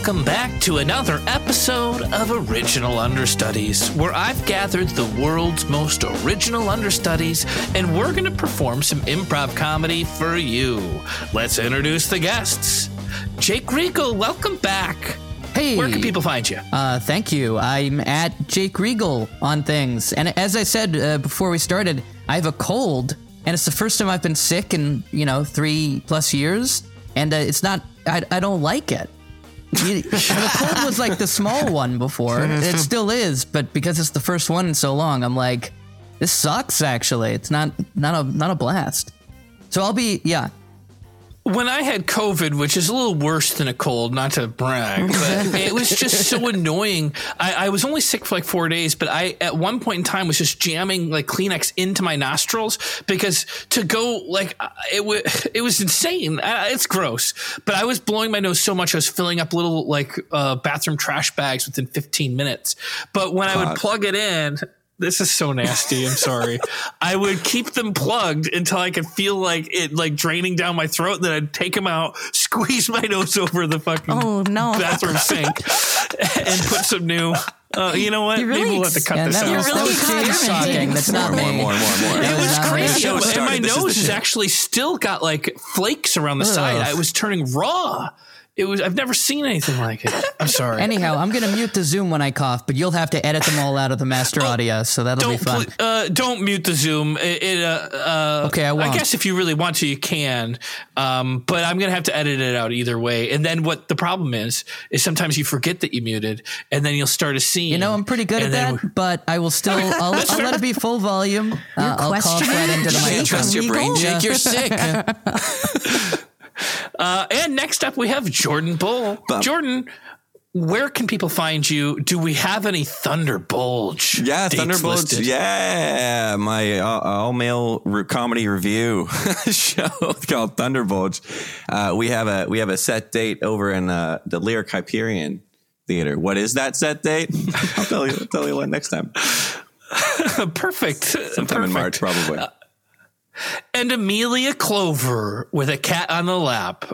welcome back to another episode of Original Understudies, where I've gathered the world's most original understudies and we're going to perform some improv comedy for you. Let's introduce the guests. Jake Regal, welcome back. Hey, Where can people find you? Uh, thank you. I'm at Jake Regal on things, and as I said uh, before we started, I have a cold, and it's the first time I've been sick in you know three plus years, and uh, it's not. I, I don't like it. You- the cold was like the small one before. It still is, but because it's the first one in so long, I'm like, this sucks. Actually, it's not not a not a blast. So I'll be yeah. When I had COVID, which is a little worse than a cold, not to brag, but it was just so annoying. I, I was only sick for like four days, but I at one point in time was just jamming like Kleenex into my nostrils because to go like it was it was insane. Uh, it's gross, but I was blowing my nose so much I was filling up little like uh, bathroom trash bags within 15 minutes. But when I would plug it in. This is so nasty. I'm sorry. I would keep them plugged until I could feel like it like draining down my throat. Then I'd take them out, squeeze my nose over the fucking Oh, no. bathroom sink, and put some new. Uh, you know what? You're really Maybe we'll have to cut Yeah, this that out. was, that really was James experimenting. shocking. That's not more, me. more, more, more. That It was crazy. And my started. This is nose has shit. actually still got like flakes around the side. I was turning raw. It was. I've never seen anything like it. I'm sorry. Anyhow, I'm gonna mute the Zoom when I cough, but you'll have to edit them all out of the master audio, so that'll be don't fun. pl- uh, don't mute the Zoom. It, it, uh, uh, Okay, I won't. guess if you really want to, you can. Um, but I'm gonna have to edit it out either way. And then what the problem is is sometimes you forget that you muted, and then you'll start a scene. You know, I'm pretty good at that, but I will still. I'll, I'll let it be full volume. Uh, I'll cough right into the You microphone. trust your brain, Regal? Jake. You're sick. Uh, and next up, we have Jordan Bull. Bum. Jordan, where can people find you? Do we have any Thunderbulge? Yeah, Thunderbulge. listed? Yeah, my uh, all male re- comedy review show called Thunderbulge. Uh, we have a we have a set date over in uh, the Lyric Hyperion Theater. What is that set date? I'll tell you. I'll tell you what next time. Perfect. Sometime in March, probably. And Amelia Clover with a cat on the lap.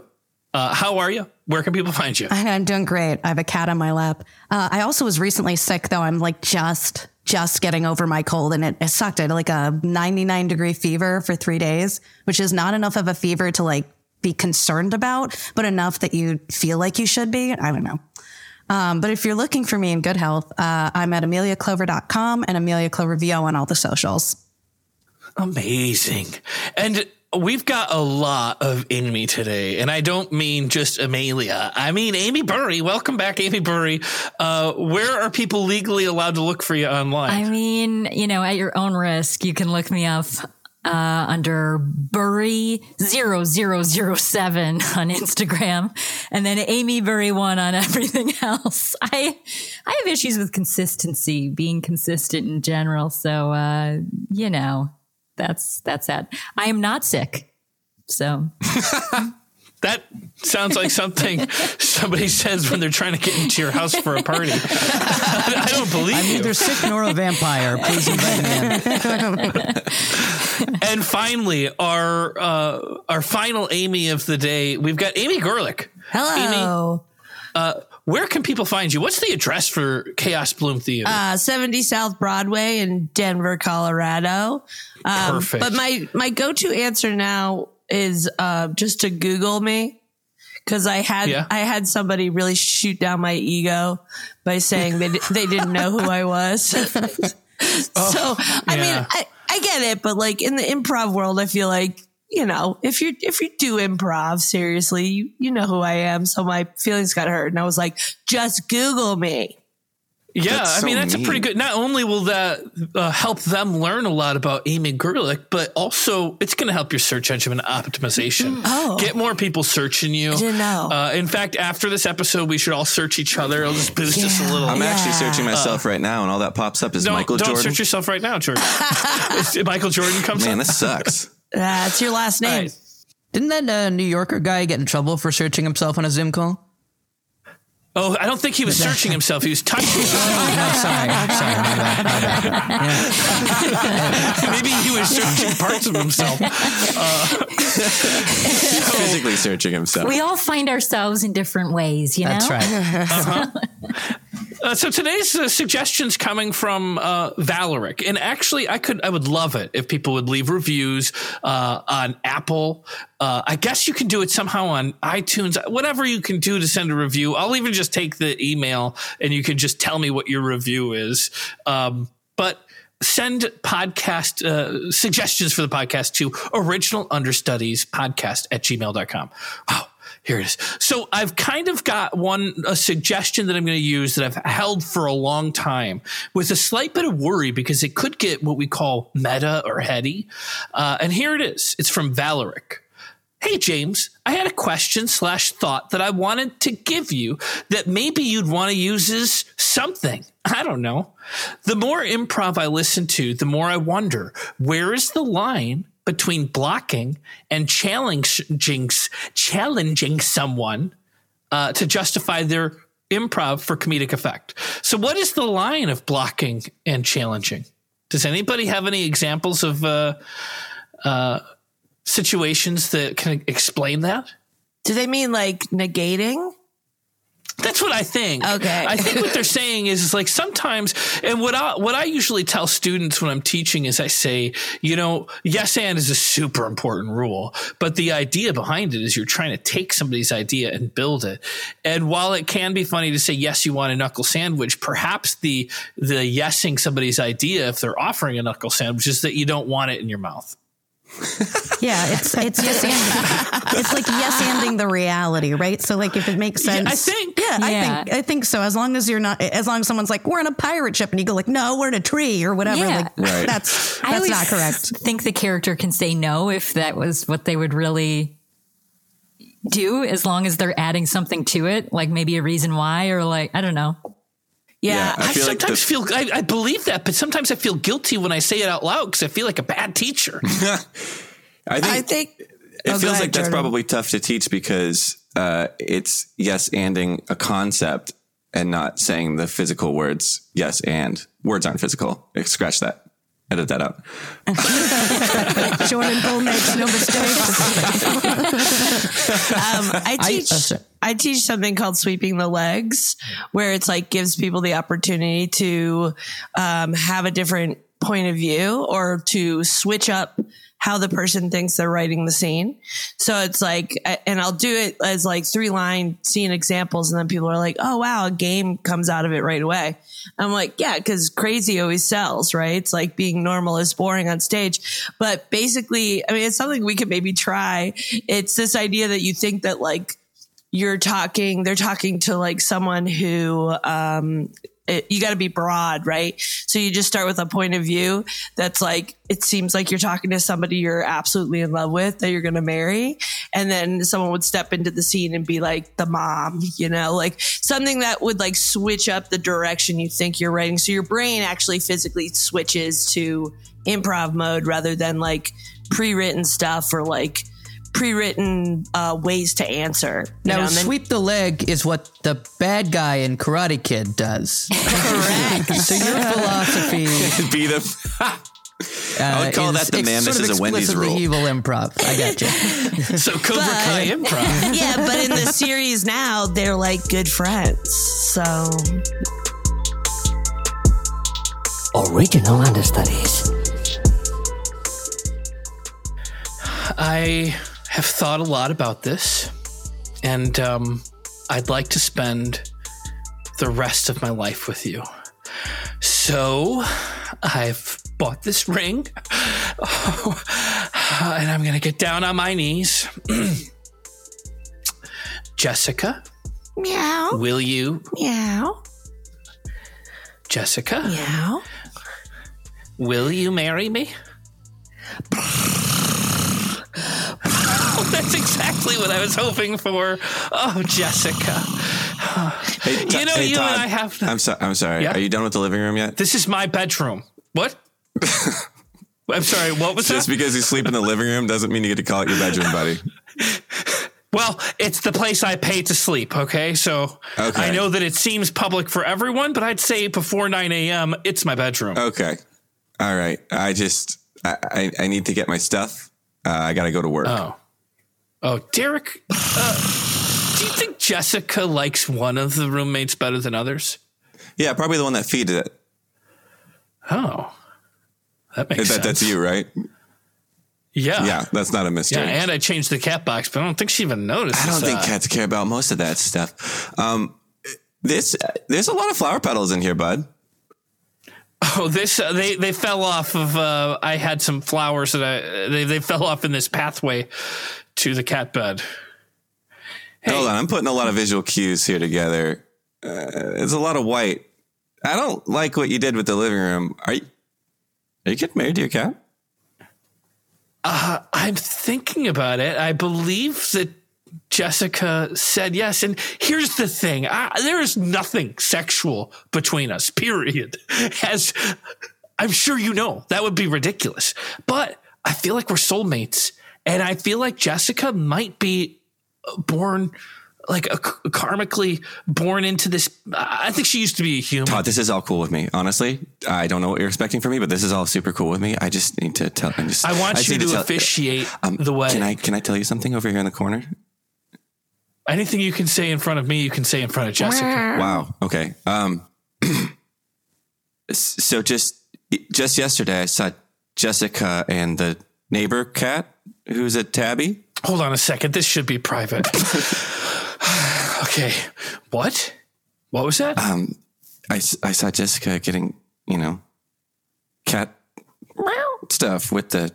Uh, how are you? Where can people find you? I'm doing great. I have a cat on my lap. Uh, I also was recently sick, though. I'm like just just getting over my cold, and it, it sucked. I had like a 99 degree fever for three days, which is not enough of a fever to like be concerned about, but enough that you feel like you should be. I don't know. Um, but if you're looking for me in good health, uh, I'm at ameliaclover.com and Amelia Clover on all the socials. Amazing. And we've got a lot of Amy today. And I don't mean just Amelia. I mean Amy Bury. Welcome back, Amy Bury. Uh, where are people legally allowed to look for you online? I mean, you know, at your own risk, you can look me up uh, under Bury 0007 on Instagram and then Amy Bury 1 on everything else. I I have issues with consistency, being consistent in general. So, uh, you know, that's that's that. I am not sick. So, that sounds like something somebody says when they're trying to get into your house for a party. I don't believe I'm you. neither sick nor a vampire. Please invite me. And finally, our uh, our final Amy of the day, we've got Amy Goerlich. Hello. Where can people find you? What's the address for Chaosbloom Theater? uh, 70 South Broadway in Denver, Colorado. Um, Perfect. But my my go to answer now is uh, just to Google me because I had Yeah. I had somebody really shoot down my ego by saying they they didn't know who I was. so I mean. I, I get it, but like in the improv world, I feel like you know if you if you do improv seriously, you you know who I am. So my feelings got hurt, and I was like, just Google me. yeah, that's I mean so that's a pretty good. Not only will that uh, help them learn a lot about Amy Goerlich, but also it's going to help your search engine optimization. Oh. get more people searching you. I didn't know. Uh, in fact, after this episode, we should all search each other. It'll just boost us a little. I'm actually searching myself right now, and all that pops up is don't Michael don't Jordan. search yourself right now, Jordan. Michael Jordan comes in. Man, up. this sucks. That's your last name. Right. Didn't that uh, New Yorker guy get in trouble for searching himself on a Zoom call? Oh, I don't think he was searching himself. He was touching. himself. No, sorry, sorry, my bad, my bad. Maybe he was searching parts of himself. Uh, He's physically searching himself. We all find ourselves in different ways, you know? That's right. Uh, so today's uh, suggestions coming from uh, Valeric, and actually, I could, I would love it if people would leave reviews uh, on Apple. Uh, I guess you can do it somehow on iTunes, whatever you can do to send a review. I'll even just take the email, and you can just tell me what your review is. Um, but send podcast uh, suggestions for the podcast to original understudies podcast at gmail.com. Wow. Here it is. So I've kind of got one a suggestion that I'm going to use that I've held for a long time with a slight bit of worry because it could get what we call meta or heady. Uh, and here it is. It's from Valeric. Hey James, I had a question slash thought that I wanted to give you that maybe you'd want to use as something. I don't know. The more improv I listen to, the more I wonder where is the line between blocking and challenging challenging someone uh, to justify their improv for comedic effect. So, what is the line of blocking and challenging? Does anybody have any examples of uh, uh, situations that can explain that? Do they mean like negating? That's what I think. Okay. I think what they're saying is, is like sometimes, and what I, what I usually tell students when I'm teaching is I say, you know, yes and is a super important rule, but the idea behind it is you're trying to take somebody's idea and build it. And while it can be funny to say, yes, you want a knuckle sandwich, perhaps the, the yesing somebody's idea, if they're offering a knuckle sandwich, is that you don't want it in your mouth. Yeah, it's it's yes and it's like yes anding the reality, right? So like if it makes sense, I think. Yeah, I think I think so. As long as you're not, as long as someone's like, we're in a pirate ship, and you go like, no, we're in a tree or whatever. Yeah. Like Right. that's that's always not correct. think the character can say no if that was what they would really do, as long as they're adding something to it, like maybe a reason why, or like, I don't know. Yeah. Yeah, I I, feel like sometimes the- feel I, I believe that, but sometimes I feel guilty when I say it out loud because I feel like a bad teacher. I think, I think it Oh, feels ahead, like that's probably tough to teach because uh, it's yes anding a concept and not saying the physical words yes and words aren't physical. Scratch that. Edit that out. Jordan Bull makes no mistakes. um, I I- teach uh. I teach something called sweeping the legs, where it's like gives people the opportunity to um, have a different point of view or to switch up how the person thinks they're writing the scene. So it's like, and I'll do it as like three line scene examples, and then people are like, "Oh wow, a game comes out of it right away." I'm like, yeah, because crazy always sells, right? It's like being normal is boring on stage. But basically, I mean, it's something we could maybe try. It's this idea that you think that like you're talking, they're talking to like someone who, um, it, you got to be broad, right? So you just start with a point of view that's like, it seems like you're talking to somebody you're absolutely in love with that you're going to marry. And then someone would step into the scene and be like the mom, you know, like something that would like switch up the direction you think you're writing. So your brain actually physically switches to improv mode rather than like pre written stuff or like pre-written uh, ways to answer. you Now, know, and then- sweep the leg is what the bad guy in Karate Kid does. correct. So your philosophy Be the. uh, I would call that the man ex- sort of misses a Wendy's explicitly rule. evil improv. I got you. so Cobra Kai improv. yeah, but in the series now, they're like good friends. So Original Understudies. I have thought a lot about this, and um, I'd like to spend the rest of my life with you. So I've bought this ring, and I'm going to get down on my knees. Jessica, meow, will you? meow, Jessica, meow. will you marry me? That's exactly what I was hoping for. Oh, Jessica. Hey, You know, you and I have the- I'm, so, I'm sorry. Yeah? Are you done with the living room yet? This is my bedroom. What? I'm sorry, what was Just that? because you sleep in the living room doesn't mean you get to call it your bedroom, buddy. Well, it's the place I pay to sleep, okay? So Okay. I know that it seems public for everyone, but I'd say before 9 a.m., it's my bedroom. Okay. All right. I just I, I, I need to get my stuff. Uh, I got to go to work. Oh. Oh, Derek, uh, do you think Jessica likes one of the roommates better than others? Yeah, probably the one that feeds it. Oh, that makes That, sense. that's you, right? Yeah. Yeah, that's not a Yeah, mystery. and I changed the cat box, but I don't think she even noticed. I don't think uh, cats care about most of that stuff. Um, this there's a lot of flower petals in here, bud. Oh, this uh, they they fell off of. Uh, I had some flowers that I they they fell off in this pathway to the cat bed. Hold on, I'm putting a lot of visual cues here together. Uh, it's a lot of white. I don't like what you did with the living room. Are you? Are you getting married to your cat? I'm thinking about it. I believe that Jessica said yes. And here's the thing I, there is nothing sexual between us, period. As I'm sure you know, that would be ridiculous. But I feel like we're soulmates. And I feel like Jessica might be born. Like a, karmically born into this. I think she used to be a human. Todd, this is all cool with me. Honestly, I don't know what you're expecting from me, but this is all super cool with me. I just need to tell. I, just, I want just you need to tell- officiate Um, the wedding. Can I can I tell you something over here in the corner? Anything you can say in front of me, you can say in front of Jessica. Wow. Okay. Um. so just just yesterday, I saw Jessica and the neighbor cat, who's a tabby. Hold on a second. This should be private. okay. What? What was that? Um, I, s- I saw Jessica getting you know cat stuff with the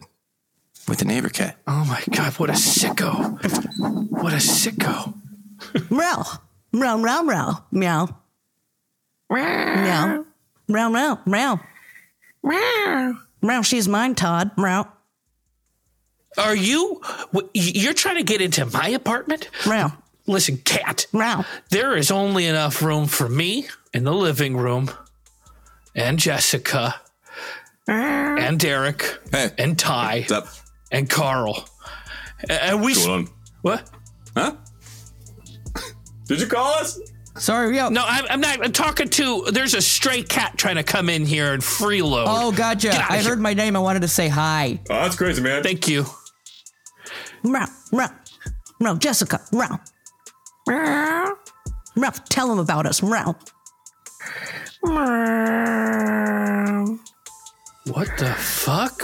with the neighbor cat. oh my God. What a sicko. What a sicko. Meow. Meow, meow, meow. Meow. Meow. Meow, meow, meow. Meow. Meow, she's mine, Todd. Meow. Are you, you're trying to get into my apartment? Meow. Listen, cat, Meow. there is only enough room for me in the living room and Jessica and Derek Hey, and Ty what's up? and Carl. And we, on? what? Huh? Did you call us? Sorry, yeah. No, I'm, I'm not I'm talking to. There's a stray cat trying to come in here and freeload. Oh, gotcha. I here. heard my name. I wanted to say hi. Oh, that's crazy, man. Thank you. Meow. Meow. Meow, Jessica. Meow. Meow. Meow. Tell them about us. Meow. Meow. What the fuck?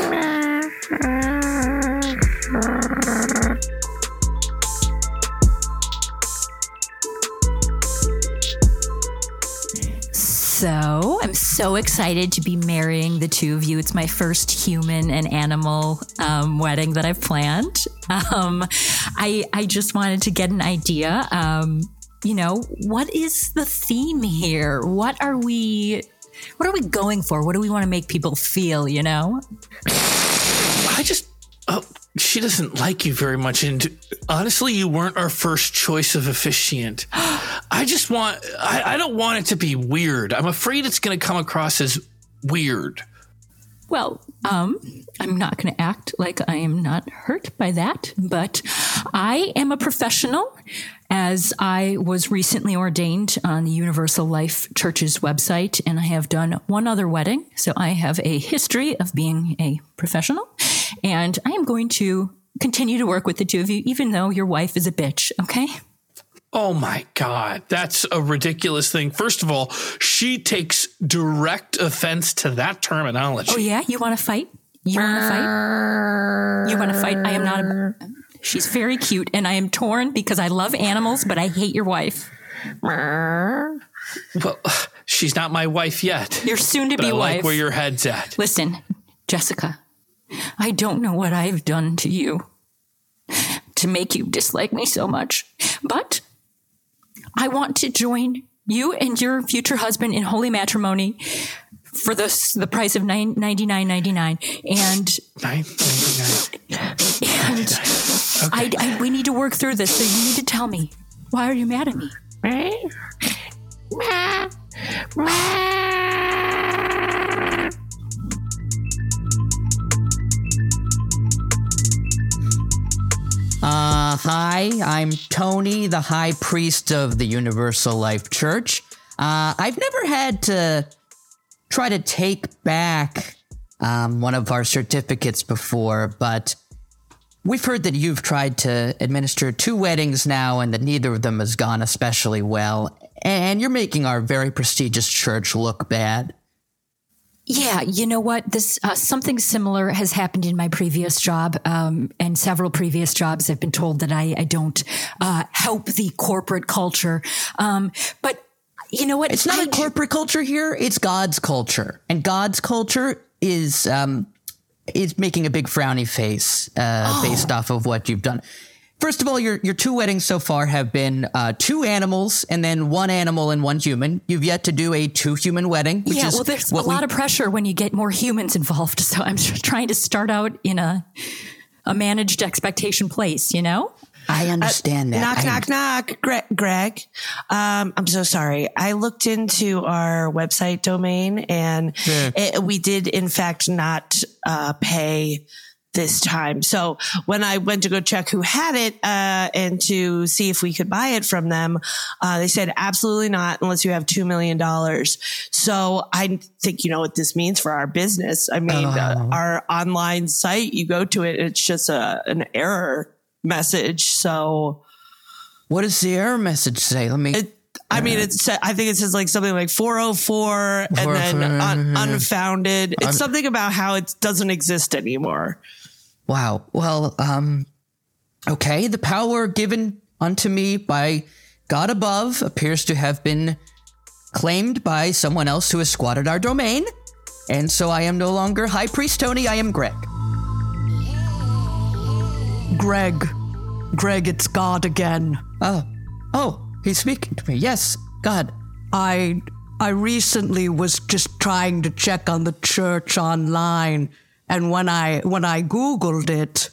So I'm so excited to be marrying the two of you. It's my first human and animal um, wedding that I've planned. Um, I I just wanted to get an idea. Um, you know, what is the theme here? What are we? What are we going for? What do we want to make people feel? You know? I just. Oh, she doesn't like you very much. And honestly, you weren't our first choice of officiant. I just want. I, I don't want it to be weird. I'm afraid it's going to come across as weird. Well, um, I'm not going to act like I am not hurt by that, but I am a professional as I was recently ordained on the Universal Life Church's website, and I have done one other wedding. So I have a history of being a professional, and I am going to continue to work with the two of you, even though your wife is a bitch, okay? Oh my God, that's a ridiculous thing. First of all, she takes direct offense to that terminology. Oh, yeah? You want to fight? You want to fight? You want to fight? I am not a. She's very cute, and I am torn because I love animals, but I hate your wife. Well, she's not my wife yet. Your soon to but I be like wife. where your head's at. Listen, Jessica, I don't know what I've done to you to make you dislike me so much, but I want to join you and your future husband in holy matrimony for the the price of nine ninety nine ninety nine, and Nine ninety-nine. and I, I we need to work through this. So you need to tell me why are you mad at me? Uh, hi, I'm Tony, the High Priest of the Universal Life Church. Uh, I've never had to try to take back um, one of our certificates before, but we've heard that you've tried to administer two weddings now and that neither of them has gone especially well. And you're making our very prestigious church look bad. Yeah, you know what? This uh, something similar has happened in my previous job, um, and several previous jobs. I've been told that I, I don't uh, help the corporate culture, um, but you know what? It's not I a corporate culture here. It's God's culture, and God's culture is um, is making a big frowny face uh, based off of what you've done. First of all, your your two weddings so far have been uh, two animals and then one animal and one human. You've yet to do a two human wedding. Which yeah, is well, there's a what we- lot of pressure when you get more humans involved. So I'm just trying to start out in a a managed expectation place. You know? I understand that. Knock, I- knock, knock. Greg, Greg. Um, I'm so sorry. I looked into our website domain and it, we did, in fact, not uh, pay this time. So when I went to go check who had it uh, and to see if we could buy it from them, uh, they said absolutely not unless you have $2 million. So I think you know what this means for our business. I mean, uh, our online site, you go to it, it's just a, an error message. So What does the error message say? Let me. it, I mean, it's, I think it says like something like 404 and then un, unfounded. It's something about how it doesn't exist anymore. Wow. Well, um, okay. The power given unto me by God above appears to have been claimed by someone else who has squatted our domain. And so I am no longer High Priest Tony, I am Greg. Greg. Greg, it's God again. Oh, oh, he's speaking to me. Yes, God. I I recently was just trying to check on the church online and when I when I googled it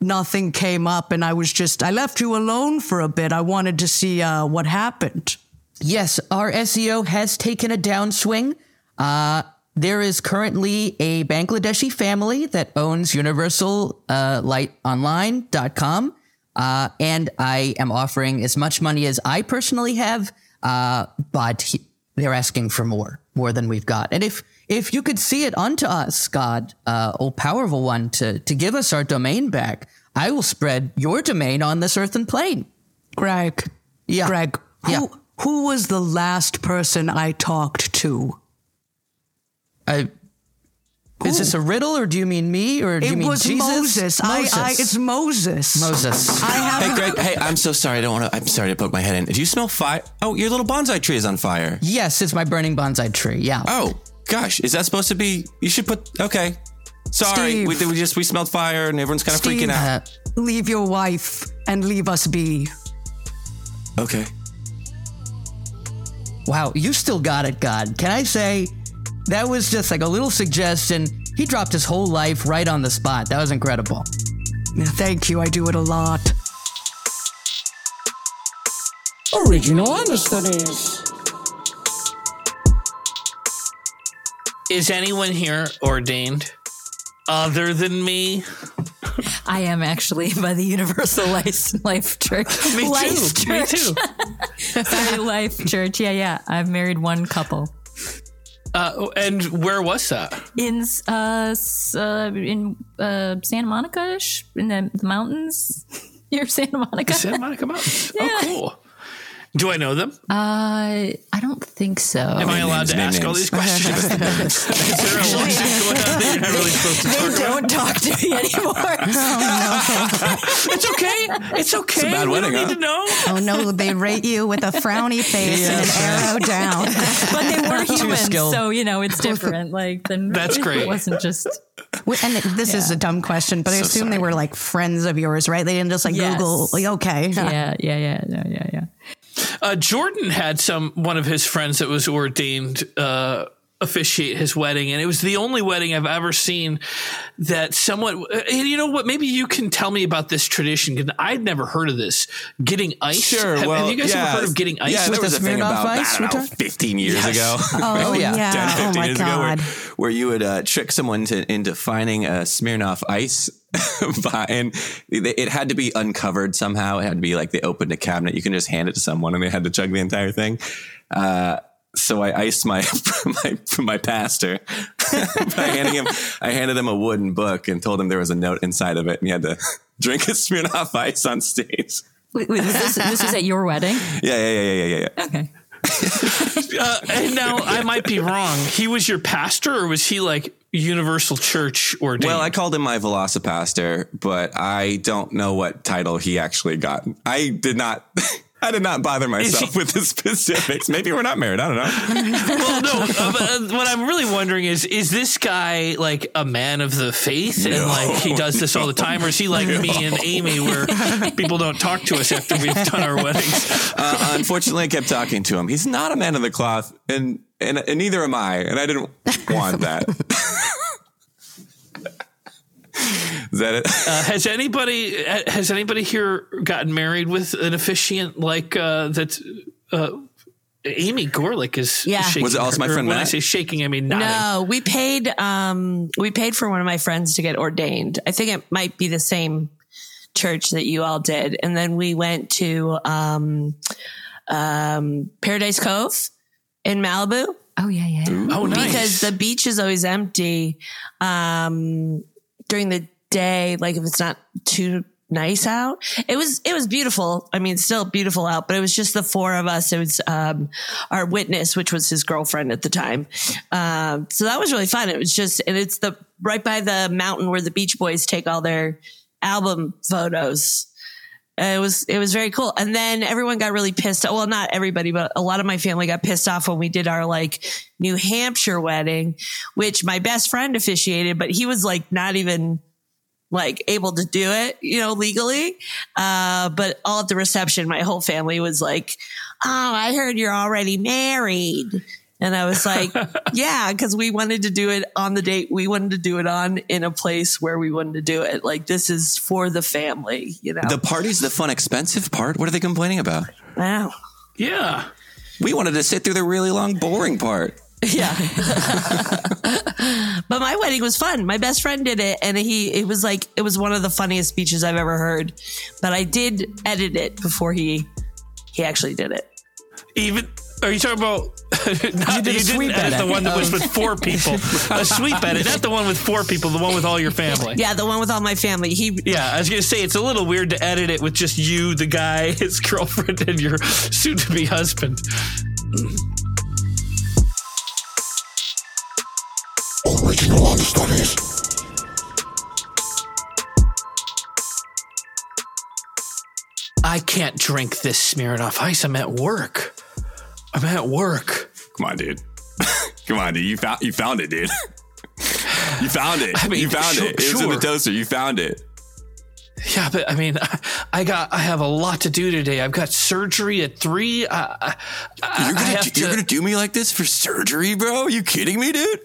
nothing came up and I was just I left you alone for a bit. I wanted to see uh, what happened. Yes, our SEO has taken a downswing. Uh, there is currently a Bangladeshi family that owns universallightonline.com. Uh, and I am offering as much money as I personally have, uh, but he, they're asking for more, more than we've got. And if if you could see it unto us, God, uh, O powerful one, to to give us our domain back, I will spread your domain on this earthen plane. Greg. Yeah. Greg. Who Yeah. who was the last person I talked to? I, is this a riddle, or do you mean me, or do you It mean was Jesus? Moses. I, I it's Moses. Moses. I have Hey, Greg. Hey, I'm so sorry. I don't want to. I'm sorry to poke my head in. Do you smell fire? Oh, your little bonsai tree is on fire. yes, it's my burning bonsai tree. Yeah. Oh gosh, is that supposed to be? You should put. Okay. Sorry, we, Steve. we just we smelled fire and everyone's kind of Steve. freaking out. Leave your wife and leave us be. Okay. wow, you still got it, God. Can I say that was just like a little suggestion? He dropped his whole life right on the spot. That was incredible. Thank you. I do it a lot. Original understudies. Is anyone here ordained other than me? I am actually by the Universal Life, Life Church. Me Life too. Me Church. too. Sorry, Life Church. Yeah, yeah. I've married one couple Uh, and where was that? in uh, uh in uh Santa Monica in the, the mountains near Santa Monica. Santa Monica Mountains. Oh, cool. Do I know them? Uh, I don't think so. Am I allowed names, to name ask all these questions? Is there a lawsuit going on that you're not really supposed to talk about? don't talk to me anymore. It's okay. It's okay. It's a bad we wedding, don't huh? need to know. Oh no, they rate you with a frowny face and an arrow down. but they were humans, skilled. so you know it's different. Like then That's great. It wasn't just And this is a dumb question, but I assume they were like friends of yours, right? They didn't just like Yes. Google, like, okay. yeah, yeah, yeah, yeah, yeah, yeah. Uh, Jordan had some one of his friends that was ordained uh, officiate his wedding, and it was the only wedding I've ever seen that someone. You know what? Maybe you can tell me about this tradition because I'd never heard of this. Getting ice. Sure. Have, well, have you guys yeah, ever heard of getting ice? Yeah, there was a thing about Ice I don't know, 15 years Yes. ago. Oh, yeah. yeah. 10, 15 oh my years ago, where, God. where you would uh, trick someone to, into finding a Smirnoff Ice, by, and it it had to be uncovered somehow. It had to be like they opened a cabinet. You can just hand it to someone, and they had to chug the entire thing. Uh, so I iced my my my pastor. by handing him, I handed him a wooden book and told him there was a note inside of it, and he had to drink a Smirnoff Ice on stage. Wait, wait, was this, this was at your wedding? Yeah, yeah, yeah, yeah, yeah, yeah. Okay. Uh, and now I might be wrong. He was your pastor, or was he like Universal Church ordained? Well, I called him my VelociPastor, but I don't know what title he actually got. I did not. I did not bother myself with the specifics. Maybe we're not married. I don't know. well, no. Uh, uh, what I'm really wondering is, is this guy like a man of the faith, and like he does this all the time, or is he like me and Amy, where people don't talk to us after we've done our weddings? Uh, unfortunately, I kept talking to him. He's not a man of the cloth, and and, and neither am I. And I didn't want that. Is that it? Uh, has anybody uh, has anybody here gotten married with an officiant like uh, that? Uh, Amy Goerlich is Yeah. Shaking Was it also my her- friend When I say shaking, I mean nodding. No, we paid um we paid for one of my friends to get ordained. I think it might be the same church that you all did. And then we went to um um Paradise Cove in Malibu Oh, yeah, yeah. Oh, nice. because the beach is always empty um during the day like if it's not too nice out. It was it was beautiful. I mean still beautiful out but it was just the four of us. It was um our witness which was his girlfriend at the time. Um so that was really fun. It was just and it's the right by the mountain where the beach boys take all their album photos it was it was very cool. And then everyone got really pissed. Well, not everybody, but a lot of my family got pissed off when we did our like New Hampshire wedding, which my best friend officiated, but he was like not even like able to do it, you know, legally. Uh, but all at the reception, my whole family was like, "Oh, I heard you're already married." And I was like, yeah, because we wanted to do it on the date we wanted to do it on in a place where we wanted to do it. Like, this is for the family, you know? The party's the fun, expensive part. What are they complaining about? wow. yeah. We wanted to sit through the really long, boring part. Yeah. but my wedding was fun. My best friend did it and he it was like it was one of the funniest speeches I've ever heard. But I did edit it before he he actually did it. Even are you talking about? not, did a you sweep didn't edit edit. the one that was with four people. a sweep edit, not the one with four people. The one with all your family. Yeah, the one with all my family. He Yeah, I was gonna say it's a little weird to edit it with just you, the guy, his girlfriend, and your soon-to-be husband. Original understudies. I can't drink this Smirnoff Ice. I'm at work. I'm at work. Come on, dude. Come on, dude. You found you found it, dude. you found it. I mean, you found sure- it. It was in the toaster. You found it. Yeah, but I mean, I got I have a lot to do today. I've got surgery at three. I, I, I You're gonna, do, to. you're gonna do me like this for surgery, bro? Are you kidding me, dude?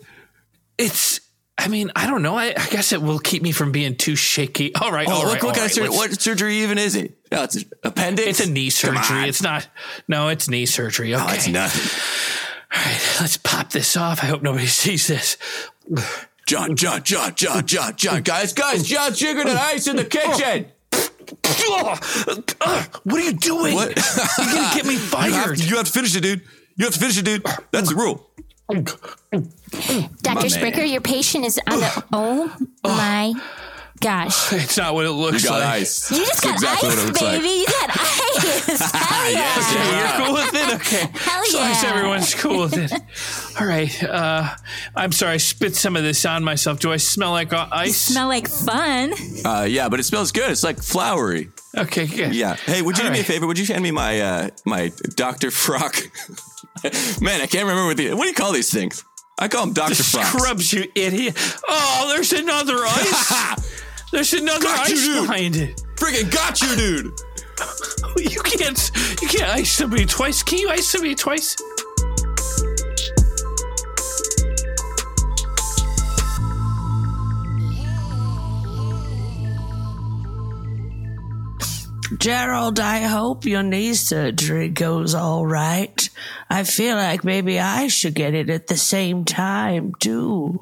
it's. I mean, I don't know. I, I guess it will keep me from being too shaky. All right. Oh, all look right, what kind right, of surgery. What surgery even is it? Oh, it's appendix. It's a knee surgery. It's not. No, it's knee surgery. Okay. Oh, it's nothing. All right, let's pop this off. I hope nobody sees this. John, John, John, John, John, John, guys, guys, John, sugar and ice in the kitchen. What are you doing? What? You're gonna get me You have, fired. to, you have to finish it, dude. You have to finish it, dude. That's the rule. Dr. man. Spricker, your patient is on the. Oh my gosh. It's not what it looks You got like. ice. You just That's got exactly what it ice, looks like. baby. You got ice. Hell yeah. Okay, you're cool with it? Okay. Hell As long as everyone's cool with it. All right. Uh, I'm sorry. I spit some of this on myself. Do I smell like uh, ice? Smell like fun. Uh, yeah, but it smells good. It's like flowery. okay, good. Yeah. Hey, would you All do me a favor? Would you hand me my uh, my Doctor Frock? Man, I can't remember what the what do you call these things? I call them Doctor Frocks. Scrubs, you idiot. Oh, there's another ice. There's another Got you, ice dude. behind it. Friggin' got you, dude. You can't. You can't ice somebody twice. Can you ice somebody twice? Gerald, I hope your knee surgery goes all right. I feel like maybe I should get it at the same time, too.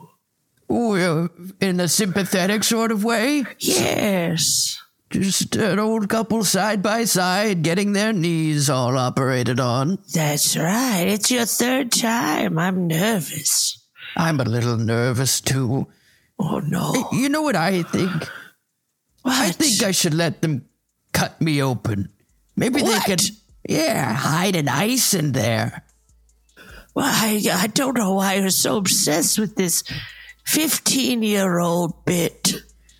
Ooh, uh, in a sympathetic sort of way. Yes. Just an old couple side by side getting their knees all operated on. That's right. It's your third time. I'm nervous. I'm a little nervous too. Oh no! You know what I think? I think I should let them cut me open. Maybe What? they could, yeah, hide an ice in there. Well, I, I don't know why you're so obsessed with this 15 year old bit.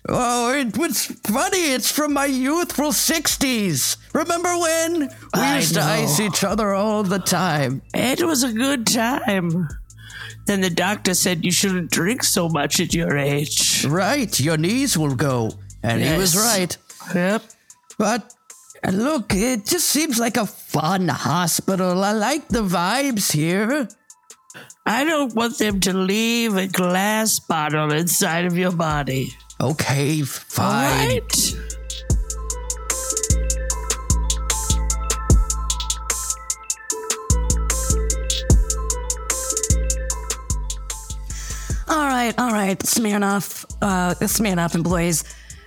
Oh, it was funny. It's from my youthful 60s. Remember when? We I used to ice each other all the time. It was a good time. Then the doctor said you shouldn't drink so much at your age. Right, your knees will go. And he was right. Yep. But look, it just seems like a fun hospital. I like the vibes here. I don't want them to leave a glass bottle inside of your body. Okay, fine. right? All right, all right, Smirnoff, uh, Smirnoff employees.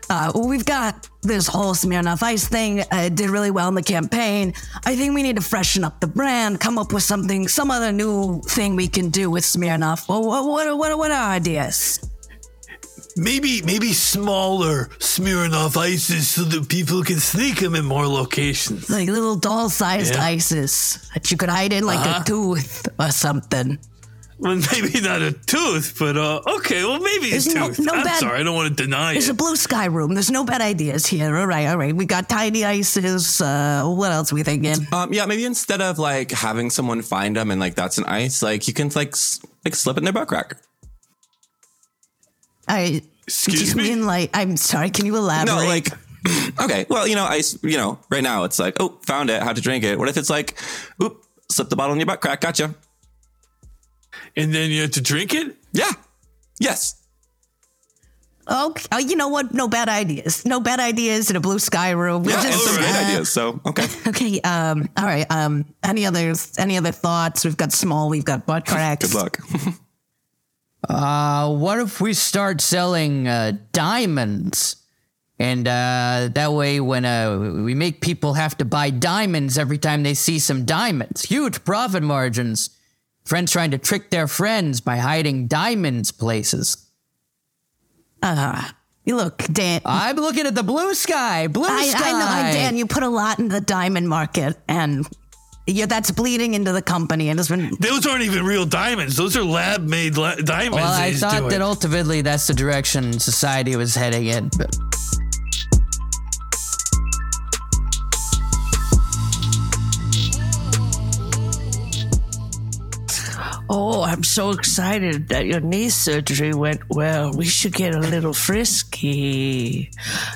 Uh, we've got this whole Smirnoff Ice thing. Uh, it did really well in the campaign. I think we need to freshen up the brand, come up with something, some other new thing we can do with Smirnoff. Well, what, what, what, what are ideas? Maybe maybe smaller Smirnoff ices so that people can sneak them in more locations. Like little doll-sized Yeah. ices that you could hide in like Uh-huh. a tooth or something. Well, maybe not a tooth, but uh, okay. Well, maybe a There's no- tooth. no I'm bad- sorry, I don't want to deny There's it. There's a blue sky room. There's no bad ideas here. All right, all right. We got tiny ices. Uh, what else are we thinking? Um, yeah, maybe instead of like having someone find them and like that's an ice, like you can like s- like slip in their butt crack. I Excuse you me? mean like I'm sorry. Can you elaborate? No, like okay, well, you know, ice. You know, right now it's like, oh, found it, how to drink it. What if it's like, oop, slip the bottle in your butt crack, gotcha. And then you have to drink it. Yeah, yes. okay. Oh, you know what? No bad ideas. No bad ideas in a blue sky room. We Yeah, just- it's some great uh, ideas. So okay, Okay. Um. All right. Um. Any others? Any other thoughts? We've got small. We've got butt cracks. good luck. Uh, what if we start selling uh, diamonds? And uh, that way, when uh, we make people have to buy diamonds every time they see some diamonds, huge profit margins. Friends trying to trick their friends by hiding diamonds places. Uh. Huh. You look, Dan. I'm looking at the blue sky. Blue I, sky. I know, I, Dan. You put a lot in the diamond market, and yeah, that's bleeding into the company, and it's been Those aren't even real diamonds. Those are lab made la- diamonds. Well, I thought doing. that ultimately that's the direction society was heading in. But Oh, I'm so excited that your knee surgery went well. We should get a little frisky.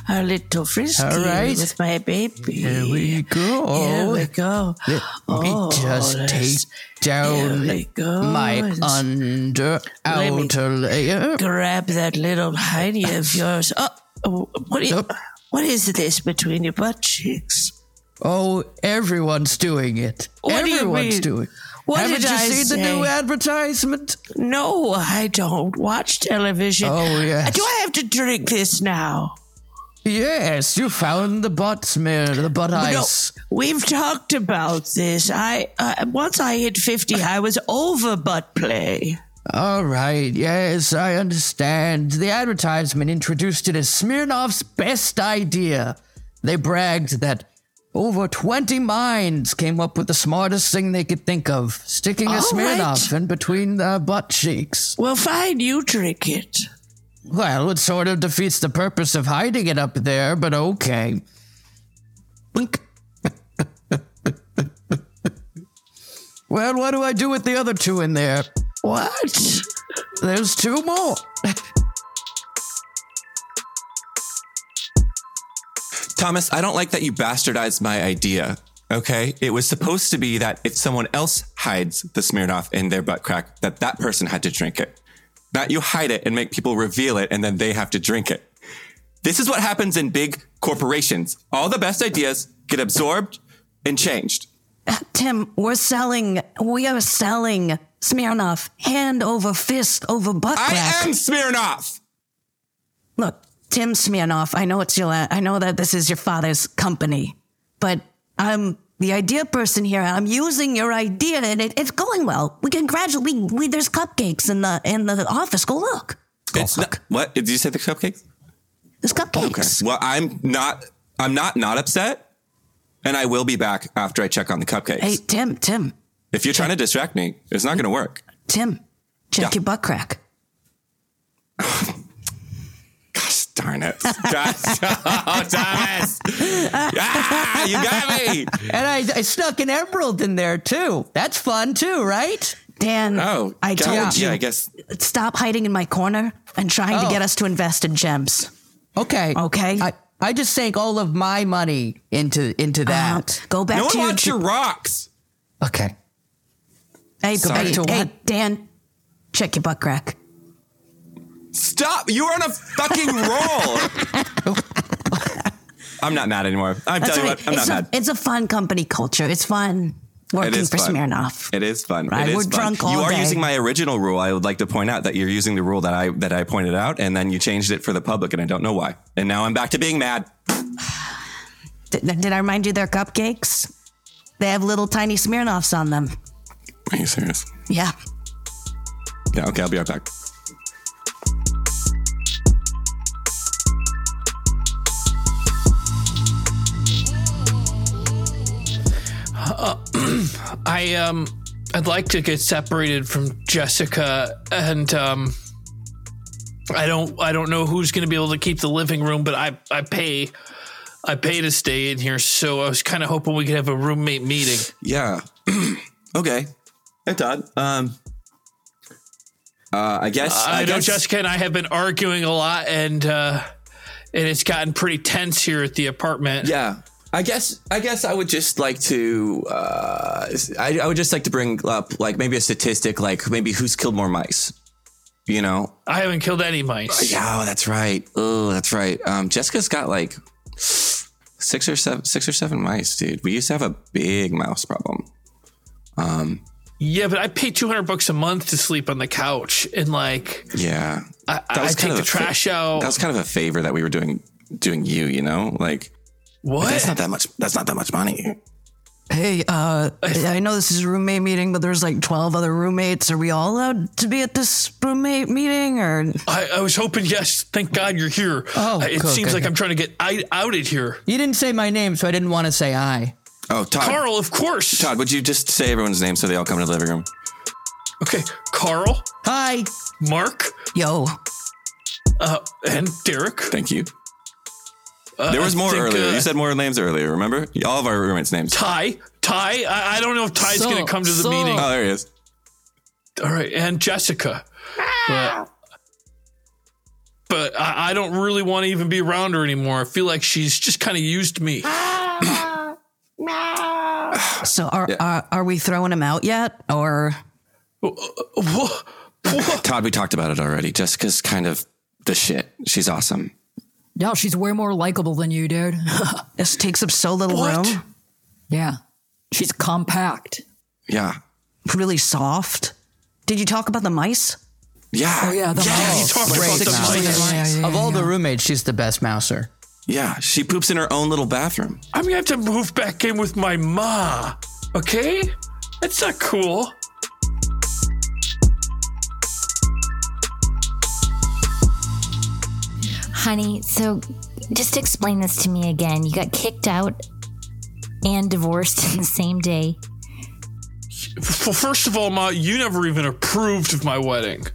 A little frisky All right. with my baby. here we go. Here we go. Let Oh, me just take down Here we go. my under outer layer. grab that little hiney of yours. Oh, oh, what is, Yep. what is this between your butt cheeks? Oh, everyone's doing it. What do you everyone's mean? doing. What Haven't did you I seen the new advertisement? No, I don't watch television. Oh, yes. Do I have to drink this now? Yes, you found the butt smear, the butt No, ice. we've talked about this. I uh, once I hit fifty, I was over butt play. All right, yes, I understand. The advertisement introduced it as Smirnoff's best idea. They bragged that over 20 minds came up with the smartest thing they could think of sticking a All Smirnoff in between their butt cheeks. Well, fine, you drink it. Well, it sort of defeats the purpose of hiding it up there, but okay. Blink. well, what do I do with the other two in there? What? There's two more. Thomas, I don't like that you bastardized my idea. Okay, it was supposed to be that if someone else hides the Smirnoff in their butt crack, that that person had to drink it. Not you hide it and make people reveal it and then they have to drink it. This is what happens in big corporations. All the best ideas get absorbed and changed. Uh, Tim. We're selling. We are selling Smirnoff hand over fist over butt crack. I am Smirnoff. Look, Tim Smirnoff. I know it's your. I know that this is your father's company, but I'm the idea person here. I'm using your idea, and it, it's going well. We can gradually. We, we there's cupcakes in the in the office. Go look. It's not, what did you say? The cupcakes? There's cupcakes. Well, I'm not. I'm not not upset, and I will be back after I check on the cupcakes. Hey, Tim, Tim, if you're trying to distract me, it's not going to work. Tim, check Yeah. your butt crack. Gosh darn it, Gosh, oh, Thomas! Ah, you got me. And I, I snuck an emerald in there too. That's fun too, right? Dan, Oh, I God, told you. Yeah, I guess. Stop hiding in my corner and trying to Oh. get us to invest in gems. Okay. Okay. I, I just sank all of my money into into Uh, that. go back No one to your, wants your rocks. Okay. hey, Sorry. hey, To hey, what? Dan, check your butt crack. Stop! You're on a fucking roll. I'm not mad anymore. I'm That's telling you what, I'm it's, not a, mad. it's a fun company culture. It's fun working for fun. Smirnoff. It is fun. Right, It is we're fun. drunk all You are day. using my original rule. I would like to point out that you're using the rule that I that I pointed out, and then you changed it for the public, and I don't know why. And now I'm back to being mad. Did, did I remind you they're cupcakes? They have little tiny Smirnoffs on them. Are you serious? Yeah. Yeah. Okay. I'll be right back. I um I'd like to get separated from Jessica and um I don't I don't know who's going to be able to keep the living room but I I pay I pay to stay in here so I was kind of hoping we could have a roommate meeting. Yeah. okay. Hey Todd. Um. Uh, I guess. I, know guess, Jessica and I have been arguing a lot and uh and it's gotten pretty tense here at the apartment. Yeah. I guess I guess I would just like to uh, I, I would just like to bring up like maybe a statistic like maybe who's killed more mice. You know? I haven't killed any mice. Yeah, oh, that's right. Oh, that's right. Um, Jessica's got like six or seven six or seven mice, dude. We used to have a big mouse problem. Yeah, but I pay 200 bucks a month to sleep on the couch and like Yeah. I, I was take kind of the a fa- trash out. That was kind of a favor that we were doing doing you, you know? Like what? that's not that much that's not that much money. Hey, uh, I know this is a roommate meeting, but there's like 12 other roommates. Are we all allowed to be at this roommate meeting or? I, I was hoping, yes, thank God you're here. Oh, it cool, seems good, like good. I'm trying to get I, outed here. You didn't say my name, so I didn't want to say I. Oh, Todd. Carl, of course. Todd, would you just say everyone's name so they all come to the living room? Okay, Carl, Hi. Mark, Yo, uh, and Derek. Thank you. Uh, There was more think, earlier. uh, you said more names earlier, remember? All of our roommates' names. Ty. Ty. I, I don't know if Ty's So- going to come to the so- meeting. Oh, there he is. All right, and Jessica. But, but I, I don't really want to even be around her anymore. I feel like she's just kind of used me. so are, are are we throwing him out yet, or Todd, we talked about it already. Jessica's kind of the shit. She's awesome. Yeah, she's way more likable than you, dude. this takes up so little What? room? yeah. She's compact. Yeah. Really soft. Did you talk about the mice? Yeah. Oh, yeah, the Yeah, he talked about the mouse. mice. Yeah, yeah, Of all yeah. the roommates, she's the best mouser. Yeah. She poops in her own little bathroom. I'm gonna have to move back in with my ma. Okay, that's not cool. Honey, so just explain this to me again. You got kicked out and divorced in the same day. Well, first of all, ma, you never even approved of my wedding.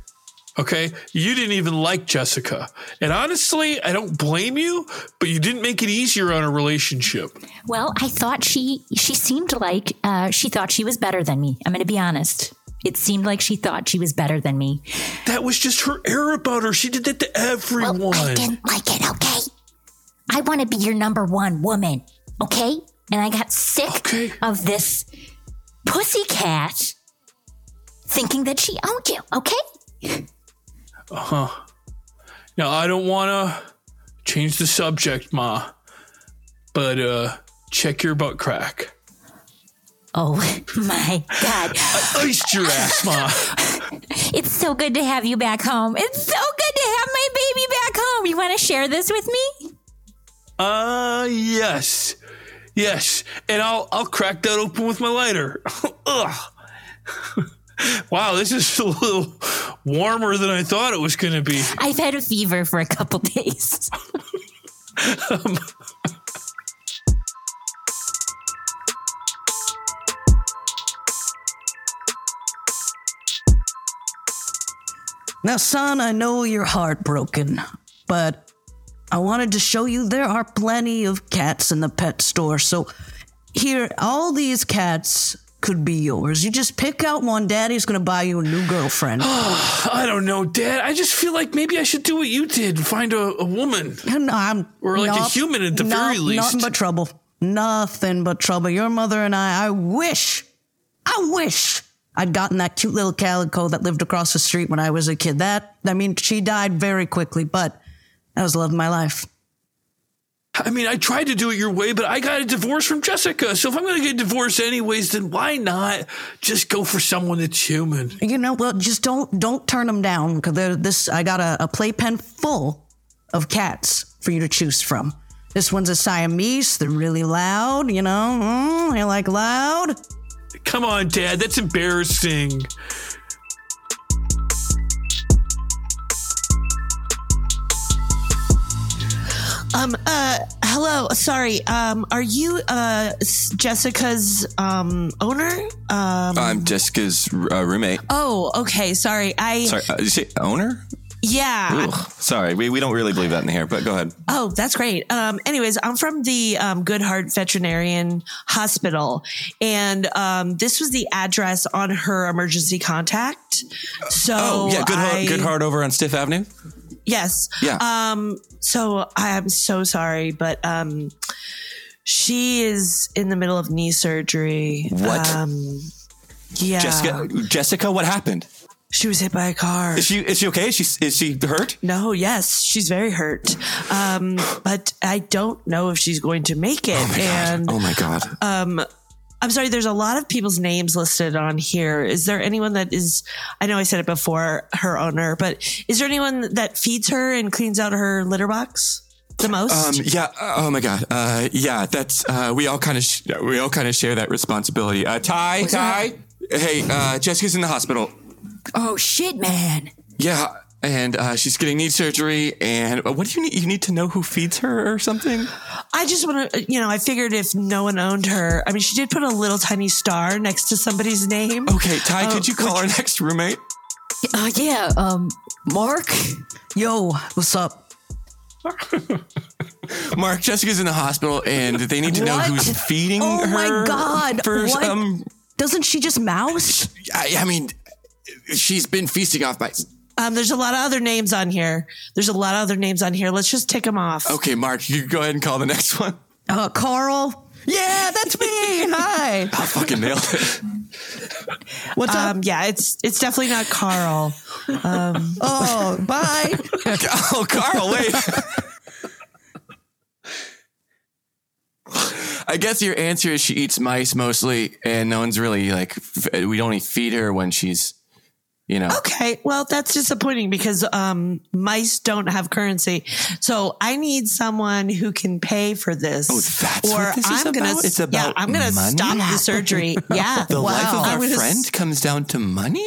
Okay, you didn't even like Jessica, and honestly, I don't blame you. But you didn't make it easier on a relationship. Well, I thought she she seemed like uh, she thought she was better than me. I'm going to be honest. It seemed like she thought she was better than me. That was just her air about her. She did that to everyone. Well, I didn't like it, okay? I want to be your number one woman, okay? And I got sick Okay. of this pussycat thinking that she owned you, okay? Uh huh. Now, I don't want to change the subject, ma, but uh, check your butt crack. Oh my God. Iced your ass, ma. It's so good to have you back home. It's so good to have my baby back home. You want to share this with me? Uh, yes. Yes, and I'll I'll crack that open with my lighter. Ugh. wow, this is a little warmer than I thought it was going to be. I've had a fever for a couple days. Now, son, I know you're heartbroken, but I wanted to show you there are plenty of cats in the pet store. So, here, all these cats could be yours. You just pick out one. Daddy's going to buy you a new girlfriend. I don't know, Dad. I just feel like maybe I should do what you did and find a, a woman. And I'm Or like a human at the not- very least. Nothing but trouble. Nothing but trouble. Your mother and I, I wish, I wish I'd gotten that cute little calico that lived across the street when I was a kid. That, I mean, she died very quickly, but that was the love of my life. I mean, I tried to do it your way, but I got a divorce from Jessica. So if I'm going to get divorced anyways, then why not just go for someone that's human? You know, well, just don't don't turn them down because this. I got a, a playpen full of cats for you to choose from. This one's a Siamese. They're really loud. You know, mm, you like loud. Come on, Dad. That's embarrassing. Um, uh, hello. Sorry. Um, are you, uh, Jessica's, um, owner? Um, I'm Jessica's uh, roommate. oh, okay. Sorry. I, Sorry, uh, you say owner? Yeah. Ugh, sorry, we, we don't really believe that in here, but go ahead. Oh, that's great. Um, anyways, I'm from the um, Good Heart Veterinarian Hospital, and um, this was the address on her emergency contact. So, Oh, yeah, good, I, heart, good heart over on Stiff Avenue. Yes. Yeah. Um, so I'm so sorry, but um, she is in the middle of knee surgery. What? Um, yeah. Jessica, Jessica, what happened? She was hit by a car. Is she is she okay? Is she is she hurt? No, yes, she's very hurt. Um, but I don't know if she's going to make it. and Oh my god. Um, I'm sorry, there's a lot of people's names listed on here. Is there anyone that is, I know I said it before, her owner, but is there anyone that feeds her and cleans out her litter box the most? Um, yeah. Oh my God. Uh, yeah. That's uh, we all kind of sh- we all kind of share that responsibility. Uh, Ty, Ty. Hey, uh, Jessica's in the hospital. Oh shit, man. Yeah, and uh, she's getting knee surgery. And uh, what do you need? You need to know who feeds her or something. I just want to, you know, I figured if no one owned her, I mean, she did put a little tiny star next to somebody's name. Okay, Ty. Oh, could you call our next roommate? Uh, yeah, um, Mark? Yo, what's up? Mark, Jessica's in the hospital, and they need to know who's feeding Oh her. Oh my God, For what? um, Doesn't she just mouse? I, I mean, she's been feasting off my. Um, there's a lot of other names on here. There's a lot of other names on here. Let's just tick them off. Okay, Mark, you go ahead and call the next one. Uh, Carl. Yeah, that's me. Hi. I fucking nailed it. What's up? Um, yeah, it's it's definitely not Carl. Oh, bye. Oh, Carl, wait. I guess your answer is she eats mice mostly, and no one's really like, f- we only feed her when she's, you know. Okay, well that's disappointing because um, mice don't have currency. So I need someone who can pay for this. Oh, that's what this I'm gonna about? It's yeah, I'm gonna money? stop the surgery. Yeah, The life of I'm our gonna friend comes down to money?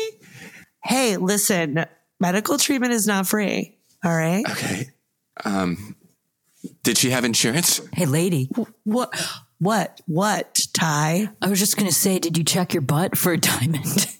Hey, listen, medical treatment is not free. All right. Okay. Um, did she have insurance? Hey, lady. What? What? What? Ty? I was just going to say, did you check your butt for a diamond?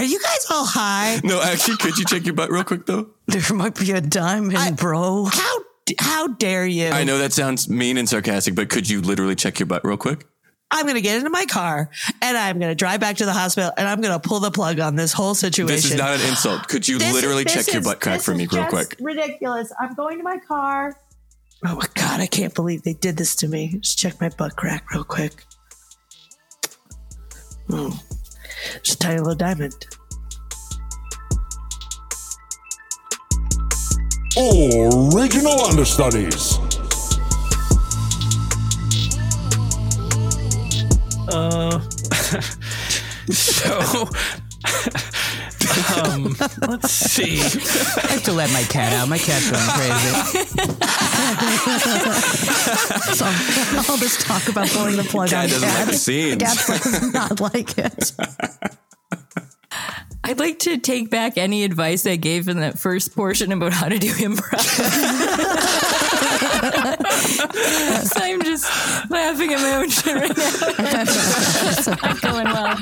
Are you guys all high? No, actually, could you check your butt real quick though? There might be a diamond, bro. How how dare you? I know that sounds mean and sarcastic, but could you literally check your butt real quick? I'm going to get into my car and I'm going to drive back to the hospital and I'm going to pull the plug on this whole situation. This is not an insult. Could you This- literally this check your butt crack for me real just quick? Ridiculous. I'm going to my car. Oh my God. I can't believe they did this to me. Just check my butt crack real quick. Hmm. Just a tiny little diamond. Original understudies. Uh, So, um, let's see. I have to let my cat out. My cat's going crazy. so all this talk about pulling the plug Guy on doesn't like the Gad. scenes. Gad does not like it. I'd like to take back any advice I gave in that first portion about how to do improv. so I'm just laughing at my own shit right now. it's not going well.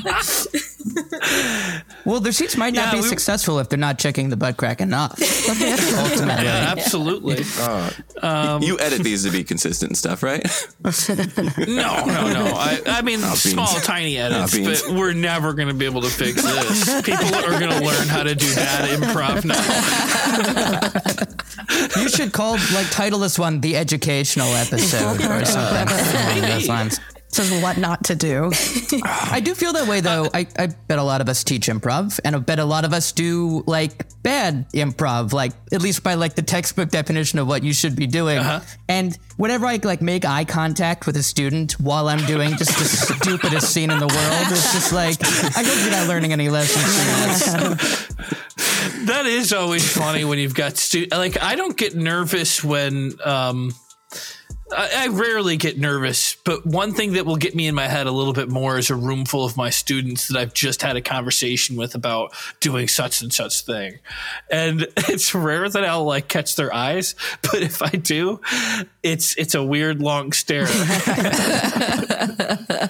Well, their seats might not Yeah, be we- successful if they're not checking the butt crack enough. Ultimately. Yeah, absolutely. Uh, um, you edit these to be consistent and stuff, right? No, no, no. I, I mean, small, tiny edits, beans. but we're never going to be able to fix this. People are going to learn how to do that improv now. You should call like title this one the educational episode or something along those lines. Says what not to do. I do feel that way though. I, I bet a lot of us teach improv, and I bet a lot of us do like bad improv, like at least by like the textbook definition of what you should be doing. And whenever I like make eye contact with a student while I'm doing just the stupidest scene in the world, it's just like I hope you're not learning any lessons. That is always funny when you've got stu- like I don't get nervous when um I, I rarely get nervous, but one thing that will get me in my head a little bit more is a room full of my students that I've just had a conversation with about doing such and such thing. And it's rare that I'll like catch their eyes, but if I do, it's it's a weird long stare.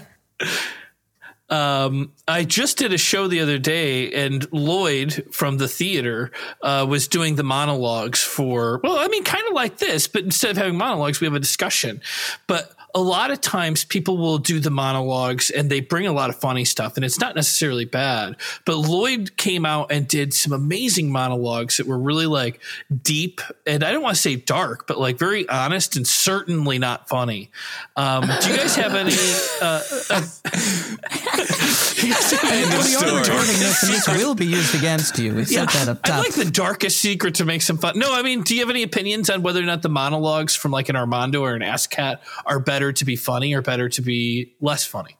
Um, I just did a show the other day, and Lloyd from the theater uh, was doing the monologues for. Well, I mean, kind of like this, but instead of having monologues, we have a discussion. But a lot of times, people will do the monologues, and they bring a lot of funny stuff, and it's not necessarily bad. But Lloyd came out and did some amazing monologues that were really like deep, and I don't want to say dark, but like very honest and certainly not funny. Um, do you guys have any? Uh, We are recording this, this will be used against you. We said that up I top. like the darkest secret to make some fun. No, I mean, do you have any opinions on whether or not the monologues from like an Armando or an Ass Cat are better to be funny or better to be less funny?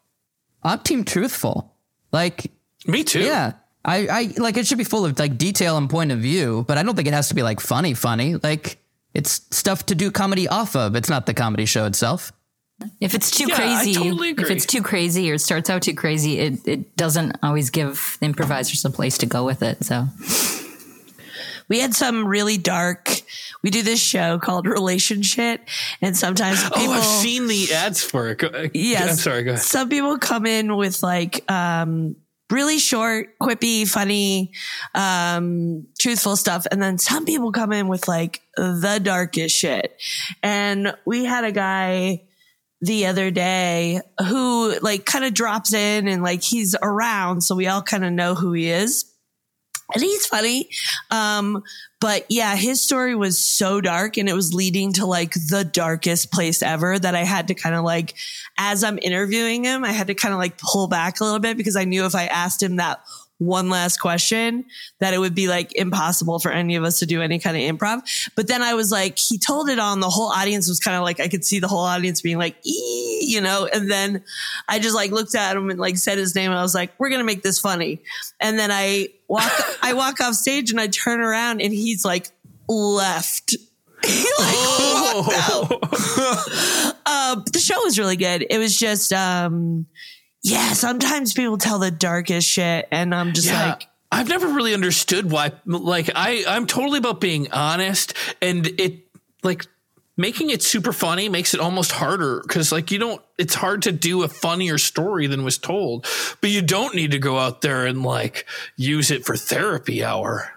I'm team truthful. Like Me too. Yeah. I, I like it should be full of like detail and point of view, but I don't think it has to be like funny, funny. Like it's stuff to do comedy off of. It's not the comedy show itself. If it's too Yeah, crazy, totally if it's too crazy or starts out too crazy, it, it doesn't always give the improvisers a place to go with it. So we had some really dark. We do this show called Relationship, and sometimes people. Oh, I've seen the ads for it. Go, Yes. I'm sorry. Go ahead. Some people come in with like um really short, quippy, funny, um, truthful stuff. And then some people come in with like the darkest shit. And we had a guy the other day who like kind of drops in and like he's around. So we all kind of know who he is. And he's funny. Um, but yeah, his story was so dark and it was leading to like the darkest place ever that I had to kind of like, as I'm interviewing him, I had to kind of like pull back a little bit because I knew if I asked him that one last question that it would be like impossible for any of us to do any kind of improv. But then I was like, he told it on the whole audience was kind of like, I could see the whole audience being like, you know, and then I just like looked at him and like said his name and I was like, we're going to make this funny. And then I walk, I walk off stage and I turn around and he's like left. He like walked out. Uh, the show was really good. It was just, um, yeah, sometimes people tell the darkest shit and I'm just Yeah. like, I've never really understood why. Like, I I'm totally about being honest, and it like making it super funny makes it almost harder because like you don't. It's hard to do a funnier story than was told, but you don't need to go out there and like use it for therapy hour.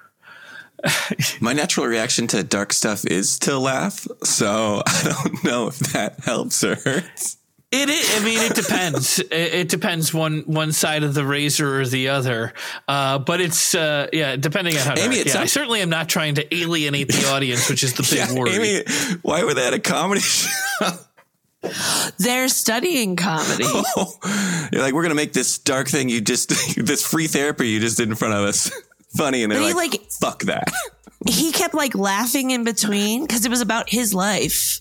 My natural reaction to dark stuff is to laugh. So I don't know if that helps or hurts. It is, I mean, it depends. it, it depends one one side of the razor or the other. Uh, but it's uh, yeah, depending on how. Amy, dark. it yeah, I certainly am not trying to alienate the audience, which is the big Yeah, worry. Amy, why were they at a comedy show? they're studying comedy. You're like, we're gonna make this dark thing you just this free therapy you just did in front of us funny, and they're he, like, like- fuck that. he kept like laughing in between because it was about his life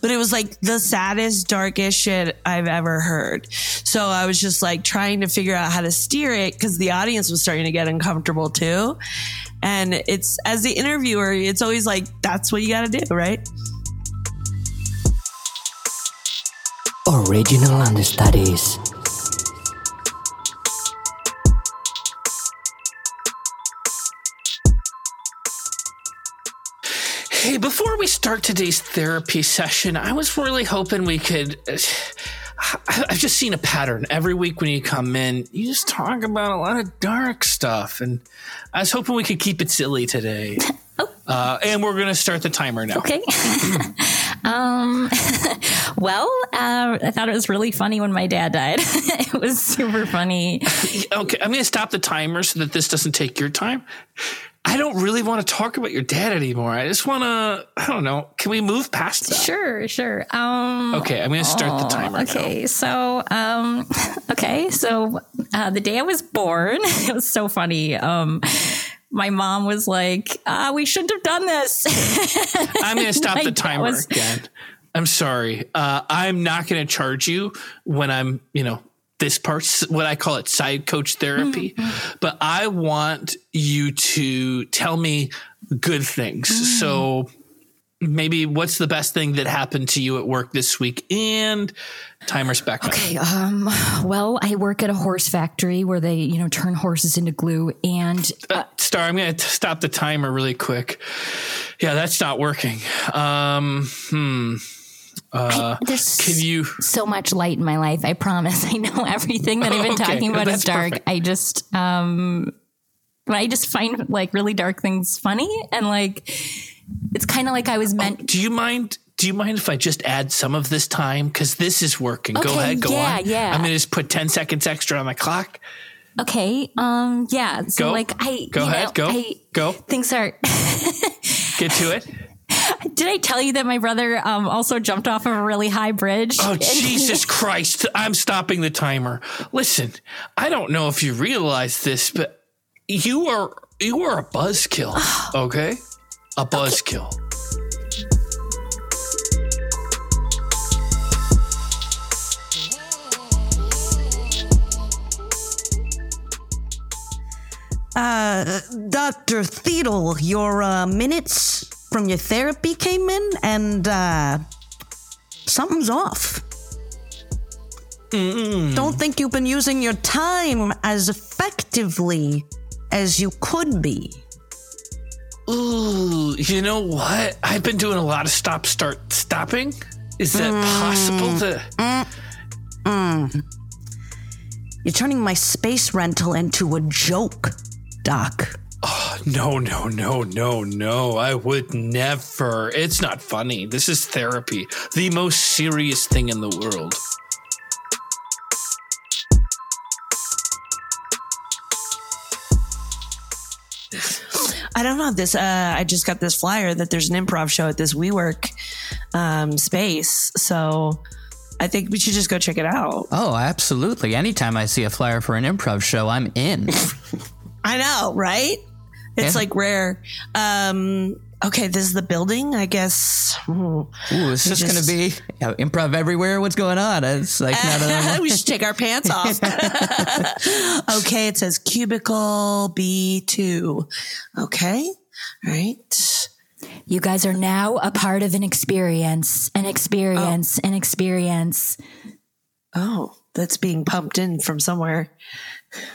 but it was like the saddest, darkest shit I've ever heard. So I was just like trying to figure out how to steer it because the audience was starting to get uncomfortable too. And it's as the interviewer, it's always like, that's what you got to do, right? Original Understudies. Hey, before we start today's therapy session, I was really hoping we could. I've just seen a pattern every week when you come in. You just talk about a lot of dark stuff, and I was hoping we could keep it silly today. Uh, and we're going to start the timer now. Okay. um, well, uh, I thought it was really funny when my dad died. it was super funny. Okay, I'm going to stop the timer so that this doesn't take your time. I don't really want to talk about your dad anymore. I just want to, I don't know. Can we move past that? Sure, sure. Um, Okay, I'm going to start the timer. now. Okay, so um, okay, so uh, the day I was born, it was so funny. Um, my mom was like, ah, "We shouldn't have done this." I'm going to stop the timer was- again. I'm sorry. Uh, I'm not going to charge you when I'm, you know, this part's what I call it side coach therapy. Mm-hmm. But I want you to tell me good things. Mm. So maybe what's the best thing that happened to you at work this week? And timer's back. Okay, um, well, I work at a horse factory where they, you know, turn horses into glue, and Uh, Star, I'm going to stop the timer really quick. Yeah, that's not working. Um, hmm. Uh, there's can you? so much light in my life. I promise. I know everything that I've been Okay, talking about is dark. perfect. I just, um, but I just find like really dark things funny, and like it's kind of like I was meant. Do you mind? Do you mind if I just add some of this time? Because this is working. go ahead. Go yeah, on. yeah. I'm to just put 10 seconds extra on the clock. Okay, um, yeah. So Go. like I Go you ahead, know, go. I, Go. Things are. Get to it. Did I tell you that my brother um also jumped off of a really high bridge? Oh, Jesus Christ. I'm stopping the timer. Listen, I don't know if you realize this, but you are you are a buzzkill. Okay? A buzzkill. Uh, Dr. Theedle, your uh, minutes from your therapy came in and uh, something's off. Don't think you've been using your time as effectively as you could be. Ooh, you know what? I've been doing a lot of stop, start, stopping. Is that possible to. Mm. You're turning my space rental into a joke, Doc. No, no, no, no, no. I would never. It's not funny. This is therapy. The most serious thing in the world. I don't know this. Uh, I just got this flyer that there's an improv show at this WeWork um, space. So I think we should just go check it out. Oh, absolutely. Anytime I see a flyer for an improv show, I'm in. I know, right? It's Yeah. like rare. Um, okay, this is the building. I guess. Hmm. Ooh, is this going to be yeah, improv everywhere? What's going on? It's like not a, we should take our pants off. okay, it says cubicle B2. Okay. All right. You guys are now a part of an experience, an experience, an experience. Oh, that's being pumped in from somewhere.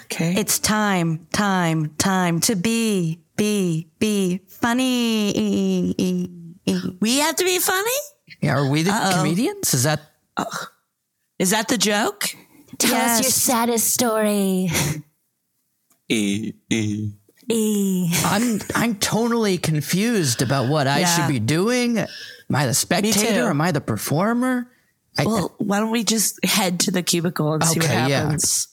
Okay. It's time, time, time to be, be, be funny. we have to be funny? Yeah, are we the Uh-oh. comedians? Is that Is that the joke? Tell us your saddest story. E E. E. I'm I'm totally confused about what I should be doing. Am I the spectator? Am I the performer? I, Well, why don't we just head to the cubicle and see what Okay, yeah. happens?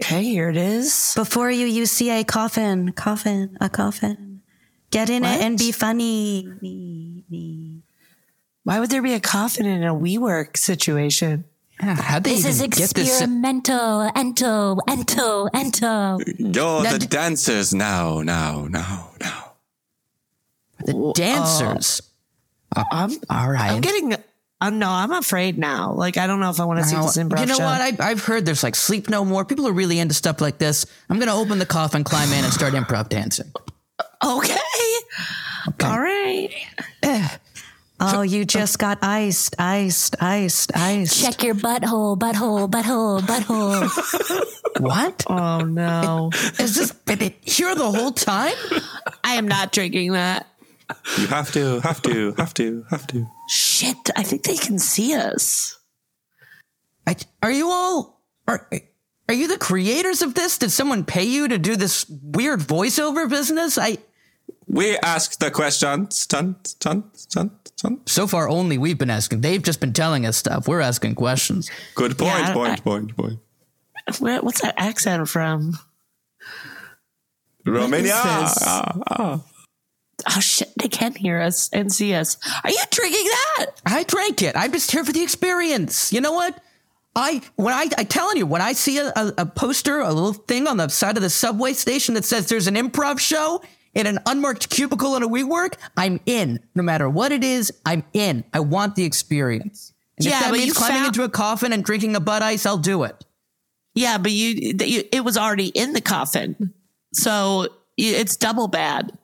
Okay, here it is. Before you, you see a coffin, coffin, a coffin. Get in What? it and be funny. Why would there be a coffin in a WeWork situation? how'd they This is even get this? experimental, ento, ento, ento. You're Now the d- dancers now, now, now, now. The dancers. Uh, I'm, All right. I'm getting. Uh, no, I'm afraid now. Like I don't know if I want to see Now, this improv you know show. what? I, I've heard there's like Sleep No More. People are really into stuff like this. I'm going to open the coffin, climb in, and start improv dancing. okay. All right. Oh, you just got iced, iced, iced, iced. Check your butthole, butthole, butthole, butthole. What? Oh no. Is this been here the whole time? I am not drinking that. You have to, have to, have to, have to. Shit, I think they can see us. I, are you all are are you the creators of this? Did someone pay you to do this weird voiceover business? I We ask the questions. Dun, dun, dun, dun. so far only we've been asking. They've just been telling us stuff. We're asking questions. Good point, Yeah, I- point, point, point. Where, what's that accent from? Romania. this? Ah, ah. Oh shit, they can hear us and see us. Are you drinking that? I drank it. I'm just here for the experience. You know what? I when I I telling you when I see a, a, a poster, a little thing on the side of the subway station that says there's an improv show in an unmarked cubicle in a WeWork, I'm in. No matter what it is, I'm in. I want the experience. And Yeah, if that but means climbing found- into a coffin and drinking a Bud Ice, I'll do it. Yeah, but you, you it was already in the coffin, so it's double bad.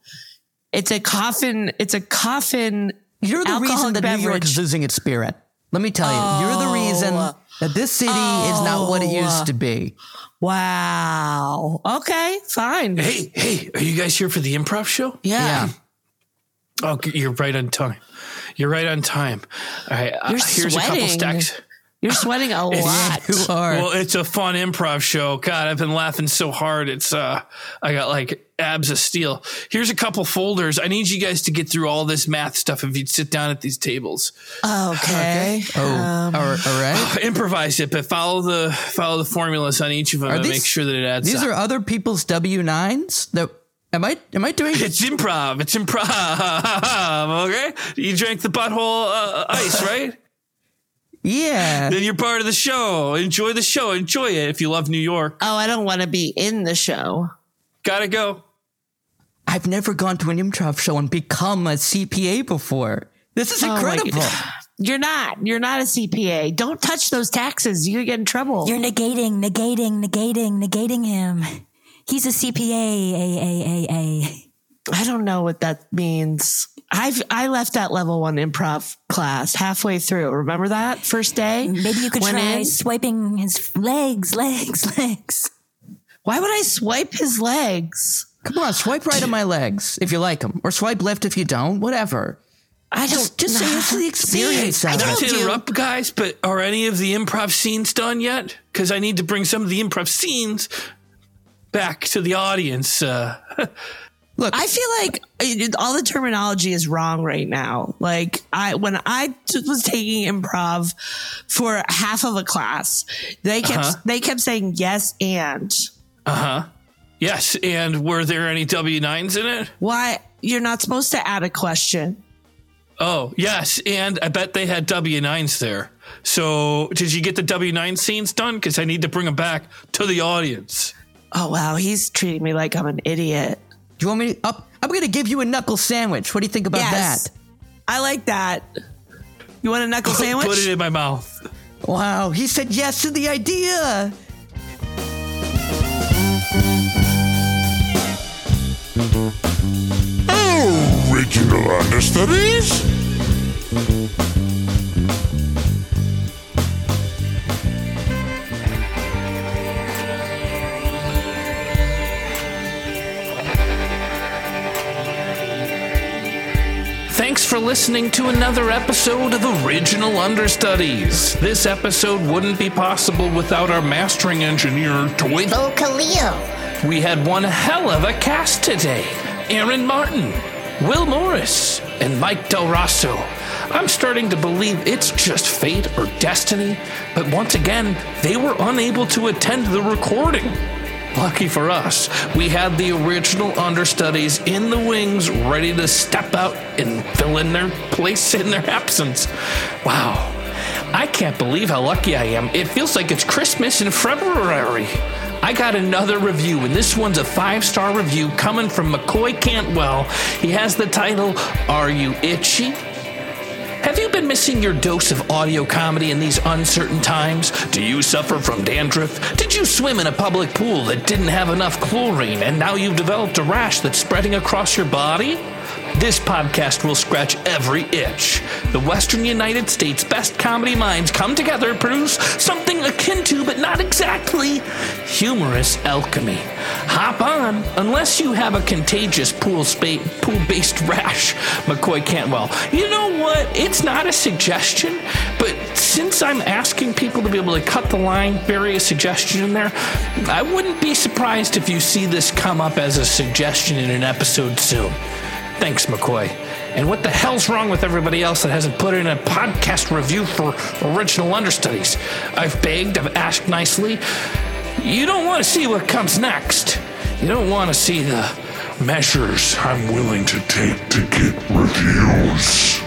It's a coffin. It's a coffin. You're the reason alcoholic that New York is losing its spirit. Let me tell you, you're the reason that this city is not what it used to be. Wow. Okay, fine. Hey, hey, are you guys here for the improv show? Yeah. Yeah. Oh, you're right on time. You're right on time. All right, uh, You're here's a couple sweating. stacks. You're sweating a lot. You are. Well, it's a fun improv show. God, I've been laughing so hard. It's uh, I got like abs of steel. Here's a couple folders. I need you guys to get through all this math stuff. If you'd sit down at these tables, Okay. oh, all all right. improvise it, but follow the follow the formulas on each of them Are and these- make sure that it adds. These up. are other people's W nines. That am I? Am I doing? It's improv. It's improv. Okay. You drank the butthole uh, ice, right? Yeah. then you're part of the show. Enjoy the show. Enjoy it if you love New York. Oh, I don't want to be in the show. Gotta go. I've never gone to an improv show and become a CPA before. This is Oh incredible. God. You're not. You're not a CPA. Don't touch those taxes. You get in trouble. You're negating, negating, negating, negating him. He's a CPA. A, a, a, a. I don't know what that means. I've I left that level one improv class halfway through. Remember that first day? Maybe you could Went try in. swiping his legs, legs, legs. Why would I swipe his legs? Come on, swipe right on my legs if you like them, or swipe left if you don't. Whatever. I Just, don't just say it's the experience. See, I of it. Not told to you. interrupt, guys, but are any of the improv scenes done yet? Because I need to bring some of the improv scenes back to the audience. Uh, Look, I feel like all the terminology is wrong right now. Like I, when I t- was taking improv for half of a class, they kept Uh-huh. they kept saying yes and Uh-huh. yes, and were there any W nines in it? why you're not supposed to add a question. Oh, yes, and I bet they had W nines there. So, did you get the W nine scenes done? Because I need to bring them back to the audience. Oh wow, he's treating me like I'm an idiot. do you want me to up? I'm going to give you a knuckle sandwich. What do you think about Yes. that? I like that. You want a knuckle sandwich? Put it in my mouth. Wow, he said yes to the idea. Original understudies? Thanks for listening to another episode of Original Understudies. This episode wouldn't be possible without our mastering engineer, Toy. Oh, Vocaleo. We had one hell of a cast today Aaron Martin, Will Morris, and Mike Del Rosso. I'm starting to believe it's just fate or destiny, but once again, they were unable to attend the recording. Lucky for us, we had the original understudies in the wings ready to step out and fill in their place in their absence. Wow. I can't believe how lucky I am. It feels like it's Christmas in February. I got another review, and this one's a five star review coming from McCoy Cantwell. He has the title Are You Itchy? Have you been missing your dose of audio comedy in these uncertain times? Do you suffer from dandruff? Did you swim in a public pool that didn't have enough chlorine and now you've developed a rash that's spreading across your body? This podcast will scratch every itch. The Western United States best comedy minds come together to produce something akin to, but not exactly, humorous alchemy. Hop on, unless you have a contagious pool spa- pool-based rash, McCoy Cantwell. You know what? It's not a suggestion, but since I'm asking people to be able to cut the line, bury a suggestion in there, I wouldn't be surprised if you see this come up as a suggestion in an episode soon. Thanks, McCoy. And what the hell's wrong with everybody else that hasn't put in a podcast review for original understudies? I've begged, I've asked nicely. You don't want to see what comes next. You don't want to see the measures I'm willing to take to get reviews.